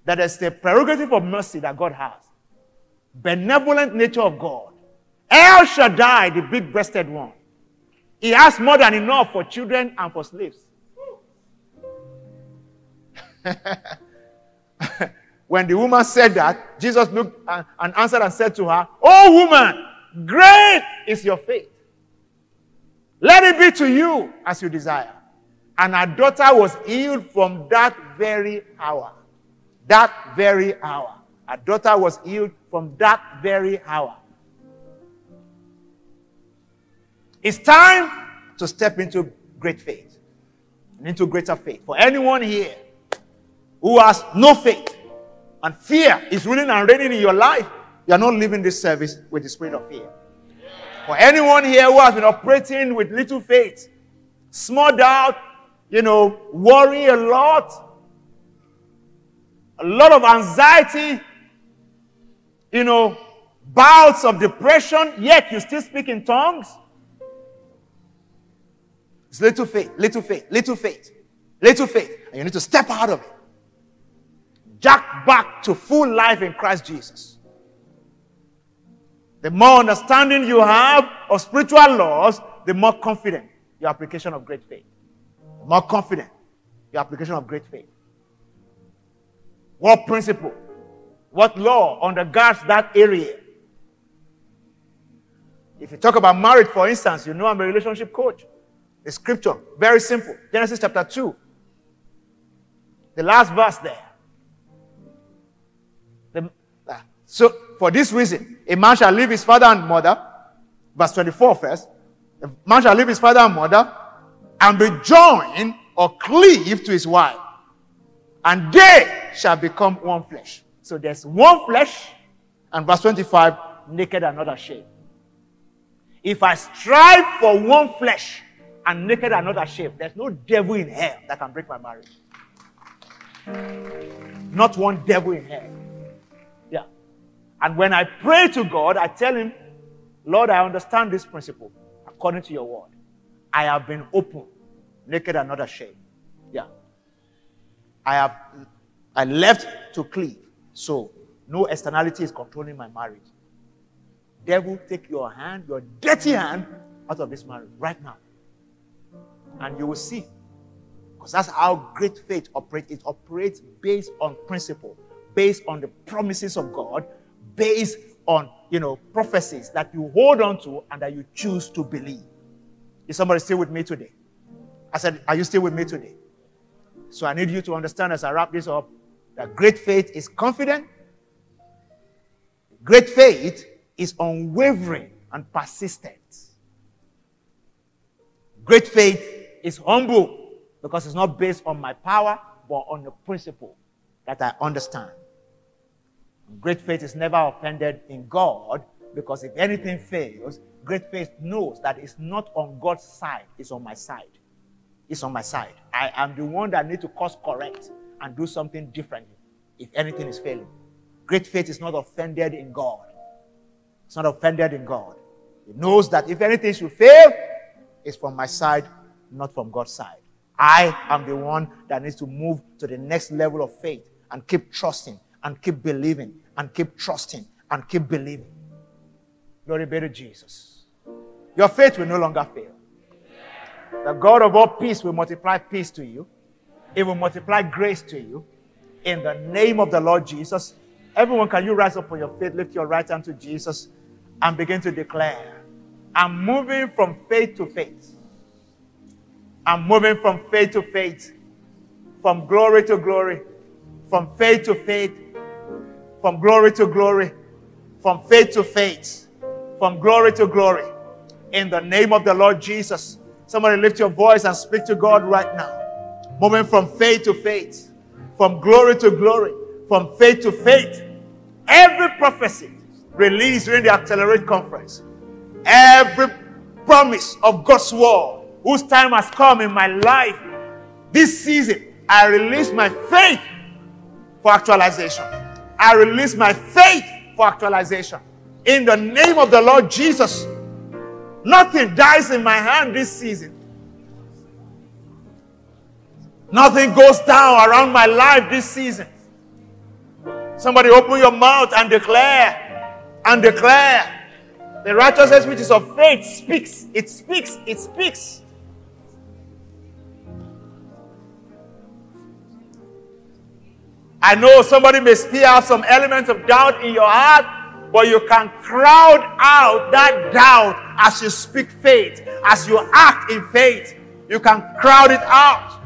That the prerogative of mercy that God has. Benevolent nature of God. El Shaddai, the big breasted one. He has more than enough for children and for slaves. [laughs] when the woman said that, Jesus looked and answered and said to her, Oh, woman, great is your faith. Let it be to you as you desire. And her daughter was healed from that very hour. That very hour. Her daughter was healed from that very hour. It's time to step into great faith and into greater faith. For anyone here who has no faith and fear is ruling and reigning in your life, you are not living this service with the spirit of fear. For anyone here who has been operating with little faith, small doubt, you know, worry a lot, a lot of anxiety, you know, bouts of depression, yet you still speak in tongues. It's little faith, little faith, little faith, little faith. And you need to step out of it. Jack back to full life in Christ Jesus. The more understanding you have of spiritual laws, the more confident your application of great faith. More confident your application of great faith. What principle, what law undergirds that area? If you talk about marriage, for instance, you know I'm a relationship coach. The scripture, very simple. Genesis chapter 2. The last verse there. The, uh, so, for this reason, a man shall leave his father and mother. Verse 24 first. A man shall leave his father and mother and be joined or cleave to his wife. And they shall become one flesh. So there's one flesh, and verse 25, naked and not ashamed. If I strive for one flesh and naked and not ashamed, there's no devil in hell that can break my marriage. Not one devil in hell. Yeah. And when I pray to God, I tell him, Lord, I understand this principle according to your word. I have been open, naked and not ashamed. Yeah. I have I left to cleave. So no externality is controlling my marriage. Devil, take your hand, your dirty hand, out of this marriage right now. And you will see. Because that's how great faith operates. It operates based on principle, based on the promises of God, based on you know prophecies that you hold on to and that you choose to believe. Is somebody still with me today? I said, Are you still with me today? So I need you to understand as I wrap this up that great faith is confident, great faith is unwavering and persistent. Great faith is humble because it's not based on my power, but on the principle that I understand. Great faith is never offended in God because if anything fails, great faith knows that it's not on God's side, it's on my side. It's on my side. I am the one that need to course correct and do something differently if anything is failing. Great faith is not offended in God. It's not offended in God. It knows that if anything should fail, it's from my side, not from God's side. I am the one that needs to move to the next level of faith and keep trusting and keep believing and keep trusting and keep believing. Glory be to Jesus. Your faith will no longer fail. The God of all peace will multiply peace to you. It will multiply grace to you. In the name of the Lord Jesus. Everyone, can you rise up on your feet, lift your right hand to Jesus, and begin to declare, I'm moving from faith to faith. I'm moving from faith to faith, from glory to glory, from faith to faith, from glory to glory, from faith to faith, from glory to glory. In the name of the Lord Jesus. Somebody lift your voice and speak to God right now. Moving from faith to faith, from glory to glory, from faith to faith. Every prophecy released during the Accelerate Conference, every promise of God's word, whose time has come in my life, this season, I release my faith for actualization. I release my faith for actualization. In the name of the Lord Jesus, nothing dies in my hand this season. Nothing goes down around my life this season. Somebody open your mouth and declare and declare. The righteousness which is of faith speaks. It speaks. It speaks. I know somebody may spear out some elements of doubt in your heart, but you can crowd out that doubt as you speak faith, as you act in faith. You can crowd it out.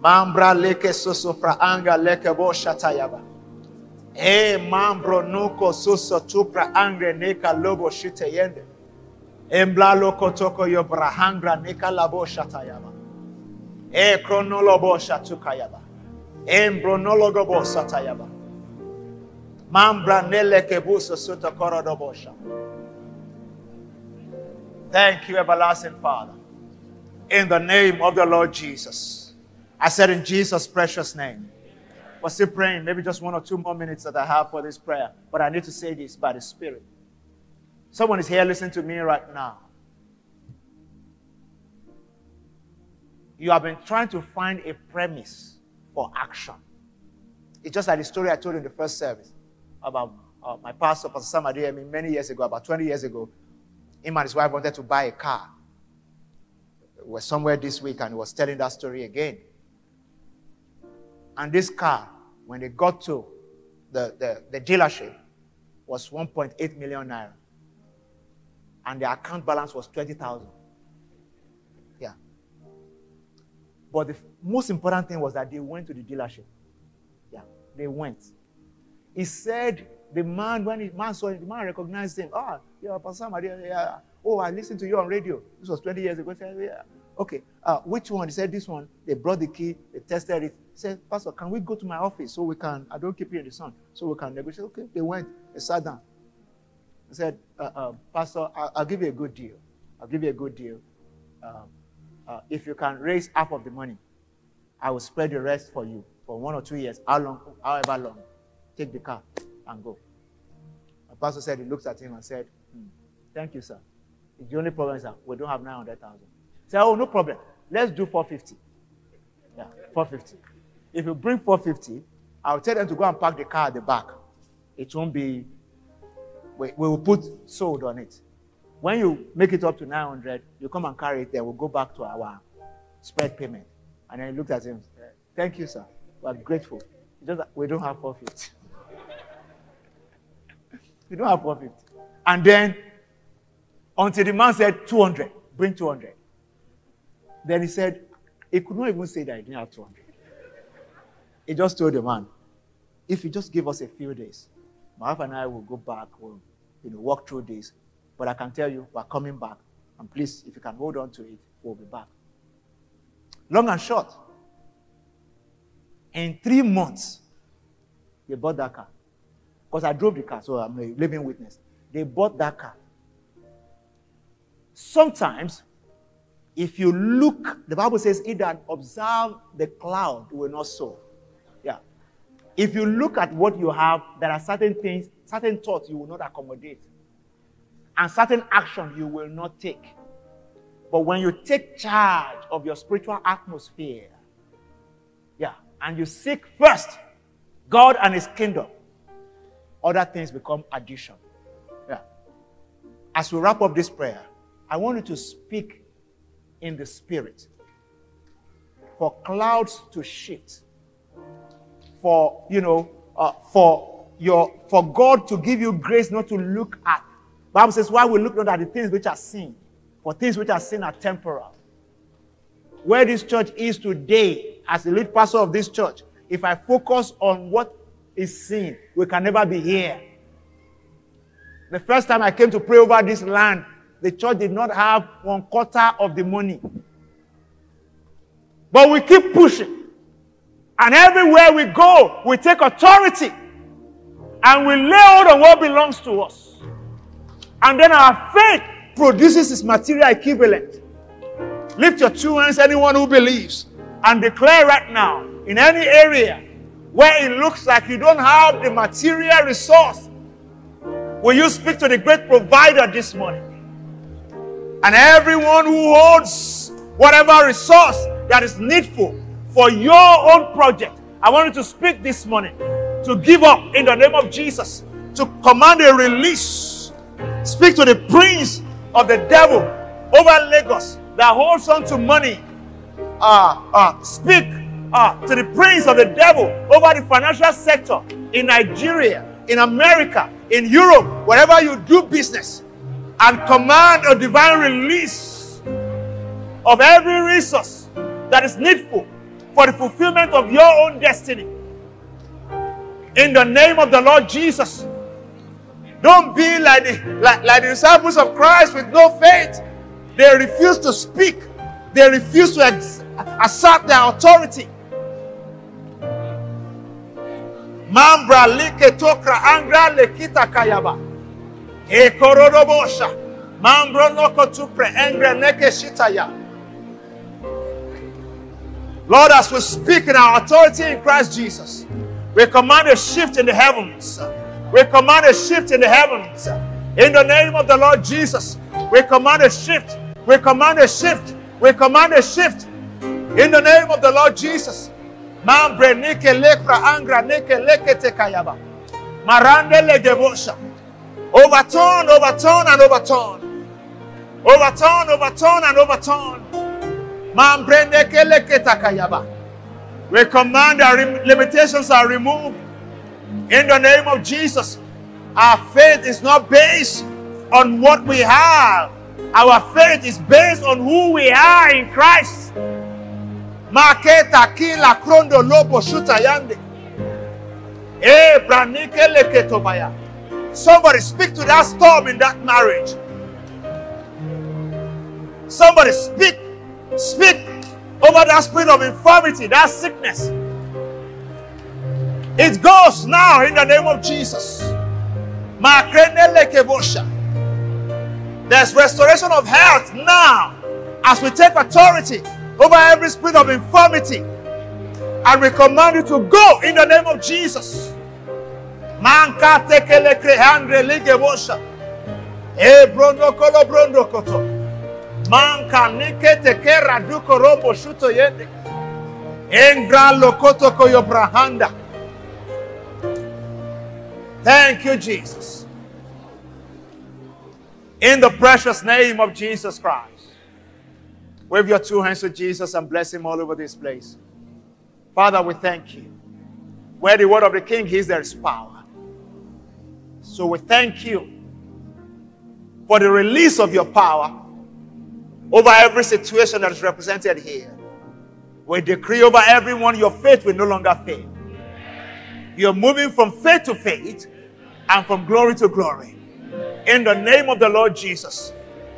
Mambra leke susufra anga leke bo shatayaba. E eh, mambro nuko suso tupra angre neka lobo shite yende. Embla loko toko yo brahangra neka labo shatayaba. E kronolobo shatukayaba. Embronologo bo satayaba. Mambra nele kebuso suto korodobosha. Thank you, everlasting Father. In the name of the Lord Jesus. I said in Jesus' precious name. We're still praying, maybe just one or two more minutes that I have for this prayer. But I need to say this by the Spirit. Someone is here listening to me right now. You have been trying to find a premise for action. It's just like the story I told in the first service about uh, my pastor, Pastor Sam Adeyemi, I mean, many years ago, about 20 years ago. Him and his wife wanted to buy a car. We were somewhere this week and he was telling that story again. And this car, when they got to the, the, the dealership, was 1.8 million naira. And the account balance was 20,000. Yeah. But the most important thing was that they went to the dealership. Yeah, they went. He said the man, when the man saw him, the man recognized him. Oh, yeah, Pastor Maria, yeah. Oh, I listened to you on radio. This was 20 years ago. He said, yeah. Okay, uh, which one? He said, this one. They brought the key, they tested it. He said, Pastor, can we go to my office so we can, I don't keep you in the sun, so we can negotiate? Okay, they went, they sat down. Said, uh, uh, Pastor, I'll, I'll, give you a good deal. I'll give you a good deal. Um, uh, if you can raise half of the money, I will spread the rest for you for one or two years, how long, however long. Take the car and go. The pastor said, he looked at him and said, hmm, Thank you, sir. The only problem is that we don't have 900,000. He said, Oh, no problem. Let's do 450. Yeah, 450. If you bring 450, I'll tell them to go and park the car at the back. It won't be, we, we will put sold on it. When you make it up to 900, you come and carry it there. We'll go back to our spread payment. And then he looked at him. Thank you, sir. We're grateful. Just we don't have 450. [laughs] we don't have 450. And then until the man said 200, bring 200. Then he said, he could not even say that he didn't have 200. He just told the man, if you just give us a few days, my wife and I will go back, we'll you know, walk through this. But I can tell you, we're coming back. And please, if you can hold on to it, we'll be back. Long and short, in three months, they bought that car. Because I drove the car, so I'm a living witness. They bought that car. Sometimes if you look, the Bible says, "He that observe the cloud will not sow." If you look at what you have, there are certain things, certain thoughts you will not accommodate, and certain action you will not take. But when you take charge of your spiritual atmosphere, yeah, and you seek first God and His kingdom, other things become addition. Yeah. As we wrap up this prayer, I want you to speak in the spirit, for clouds to shift, for, you know, uh, for your, for God to give you grace not to look at. Bible says, why we look not at the things which are seen, for things which are seen are temporal. Where this church is today, as the lead pastor of this church, if I focus on what is seen, we can never be here. The first time I came to pray over this land, the church did not have one quarter of the money. But we keep pushing. And everywhere we go, we take authority and we lay hold on what belongs to us. And then our faith produces its material equivalent. Lift your two hands, anyone who believes, and declare right now in any area where it looks like you don't have the material resource. Will you speak to the great provider this morning? And everyone who holds whatever resource that is needful for your own project, I want you to speak this morning to give up in the name of Jesus, to command a release. Speak to the prince of the devil over Lagos that holds on to money. Uh, uh, speak uh, to the prince of the devil over the financial sector in Nigeria, in America, in Europe, wherever you do business, and command a divine release of every resource that is needful for the fulfillment of your own destiny. In the name of the Lord Jesus. Don't be like the, like, like the disciples of Christ with no faith. They refuse to speak, they refuse to ex- assert their authority. Mambra like tokra angra lekita kayaba. E korodobosha. Mambro noko tupre engre neke shitaya. Lord, as we speak in our authority in Christ Jesus, we command a shift in the heavens. We command a shift in the heavens. In the name of the Lord Jesus, we command a shift. We command a shift. We command a shift. In the name of the Lord Jesus. Mambre nike lekra angra nike lekete kayaba. Marande. Overturn, overturn, and overturn. Overturn, overturn, and overturn. We command our limitations are removed. In the name of Jesus. Our faith is not based on what we have. Our faith is based on who we are in Christ. Maketa kila krondo lobo shuta yande. Somebody speak to that storm in that marriage. Somebody speak, speak over that spirit of infirmity, that sickness. It goes now in the name of Jesus. There's restoration of health now as we take authority over every spirit of infirmity and we command you to go in the name of Jesus. Manka tekele krehandre ligebosha. E brondo kolo brondo koto. Manka nike teke raduko robo shuto yende. Engra lokoto koyo brahanda. Thank you, Jesus. In the precious name of Jesus Christ. Wave your two hands to Jesus and bless him all over this place. Father, we thank you. Where the word of the king is, there is power. So we thank you for the release of your power over every situation that is represented here. We decree over everyone your faith will no longer fail. You're moving from faith to faith and from glory to glory. In the name of the Lord Jesus.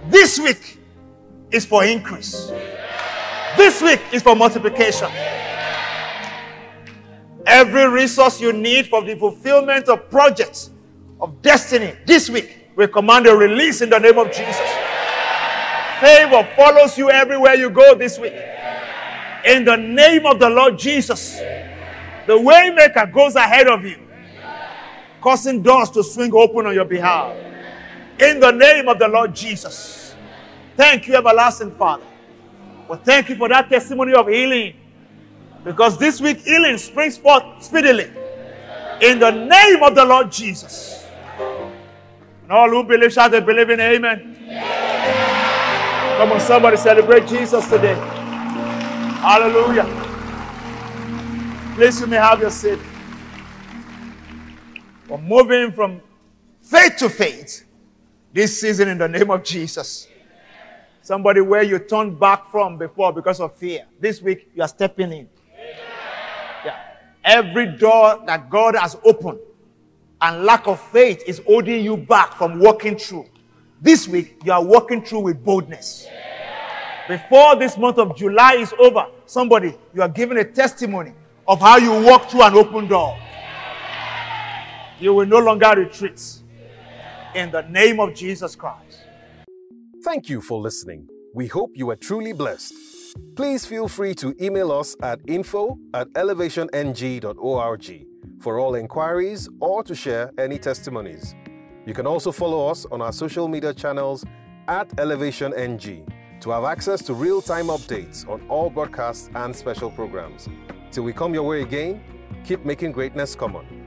This week is for increase. This week is for multiplication. Every resource you need for the fulfillment of projects of destiny this week, we command a release in the name of Jesus. Favor follows you everywhere you go this week. In the name of the Lord Jesus, the waymaker goes ahead of you, causing doors to swing open on your behalf. In the name of the Lord Jesus. Thank you, everlasting Father. Well, thank you for that testimony of healing. Because this week healing springs forth speedily. In the name of the Lord Jesus. And all who believe shall they believe in Amen. Come on, somebody celebrate Jesus today. Hallelujah. Please, you may have your seat. We're moving from faith to faith this season in the name of Jesus. Somebody where you turned back from before because of fear. This week you are stepping in. Yeah. Every door that God has opened and lack of faith is holding you back from walking through. This week you are walking through with boldness. Before this month of July is over, somebody, you are giving a testimony of how you walk through an open door. You will no longer retreat. In the name of Jesus Christ. Thank you for listening. We hope you were truly blessed. Please feel free to email us at info at elevationng.org for all inquiries or to share any testimonies. You can also follow us on our social media channels at Elevation NG to have access to real time updates on all broadcasts and special programs. Till we come your way again, keep making greatness common.